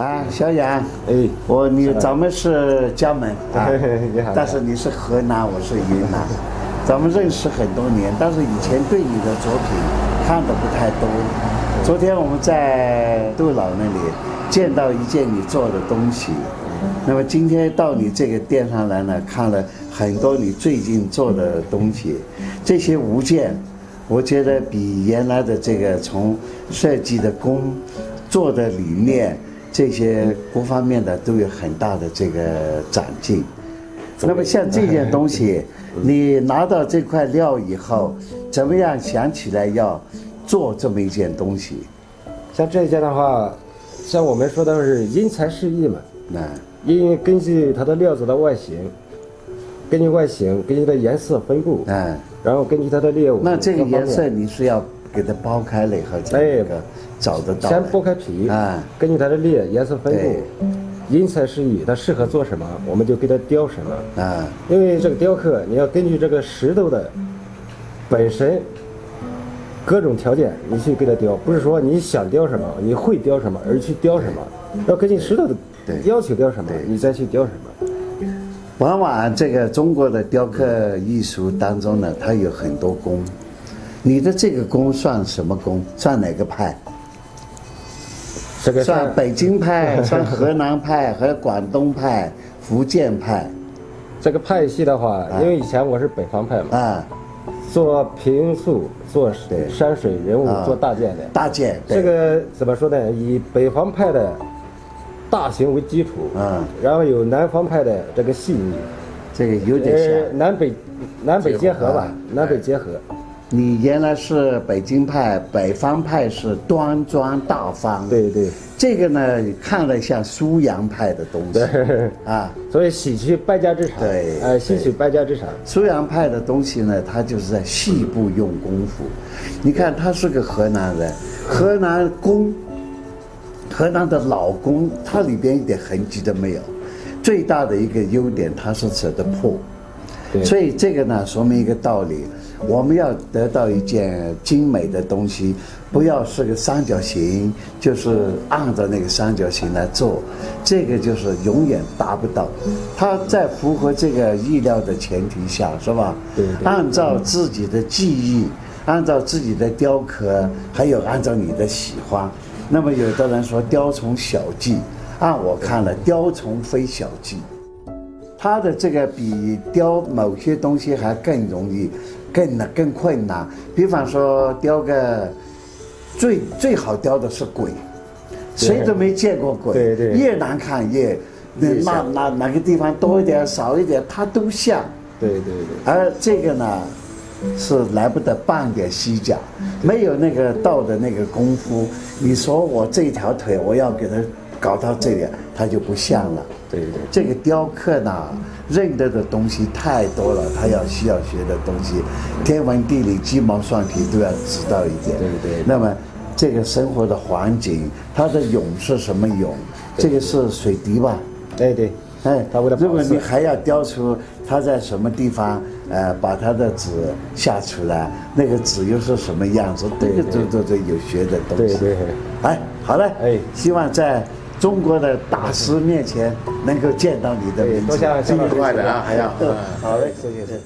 啊，小杨，哎，我你咱们是江门 啊。你好，但是你是河南，我是云南，咱们认识很多年，但是以前对你的作品看的不太多。昨天我们在杜老那里见到一件你做的东西，那么今天到你这个店上来呢，看了很多你最近做的东西，这些物件，我觉得比原来的这个从设计的工、做的理念这些各方面的都有很大的这个长进。那么像这件东西，你拿到这块料以后，怎么样想起来要做这么一件东西？像这件的话，像我们说的是因材施艺嘛，那。因为根据它的料子的外形，根据外形，根据它的颜色分布，嗯，然后根据它的猎物，那这个颜色你是要给它剥开了以后才哎能够找得到。先剥开皮，啊根据它的裂颜色分布，因材施艺，它适合做什么，我们就给它雕什么。啊，因为这个雕刻，你要根据这个石头的本身各种条件，你去给它雕，不是说你想雕什么，你会雕什么而去雕什么，要根据石头的要求雕什么，你再去雕什么。往往这个中国的雕刻艺术当中呢，它有很多工。你的这个功算什么功？算哪个派？这个算北京派，算河南派，和广东派、福建派这个派系的话，啊因为以前我是北方派嘛，啊，做平素、做山水人物啊、做大件的。大件这个怎么说呢？以北方派的大型为基础，嗯，然后有南方派的这个细腻，这个有点呃，像。南北南北结合吧啊，南北结合。你原来是北京派，北方派是端庄大方。对对这个呢，看了像苏阳派的东西，啊。所以喜取败家之长，对呃，吸取败家之长。苏阳派的东西呢，他就是在细部用功夫。你看，他是个河南人，河南工，河南的老工，他里边一点痕迹都没有。最大的一个优点，他是舍得破。对所以这个呢，说明一个道理：我们要得到一件精美的东西，不要是个三角形，就是按照那个三角形来做，这个就是永远达不到。它在符合这个意料的前提下，是吧？对对按照自己的技艺，按照自己的雕刻，还有按照你的喜欢。那么有的人说雕虫小技，按我看了，雕虫非小技。它的这个比雕某些东西还更容易，更难更困难。比方说雕个最最好雕的是鬼，谁都没见过鬼，对对越难看越那那哪哪个地方多一点少一点，它都像。对对对，而这个呢，是来不得半点虚假，没有那个道的那个功夫。你说我这条腿我要给它搞到这里，它就不像了。对对这个雕刻呢，认得的东西太多了，他要需要学的东西，天文地理、鸡毛蒜皮都要知道一点。对对那么，这个生活的环境，它的俑是什么俑？这个是水滴吧？对对，哎，它为了如果你还要雕出它在什么地方，呃，把它的纸下出来，那个纸又是什么样子，对对对都都都有学的东西。对对哎，好嘞，哎希望在中国的大师面前能够见到你的对，名字。多谢这么快的啊，还要。好嘞，谢谢。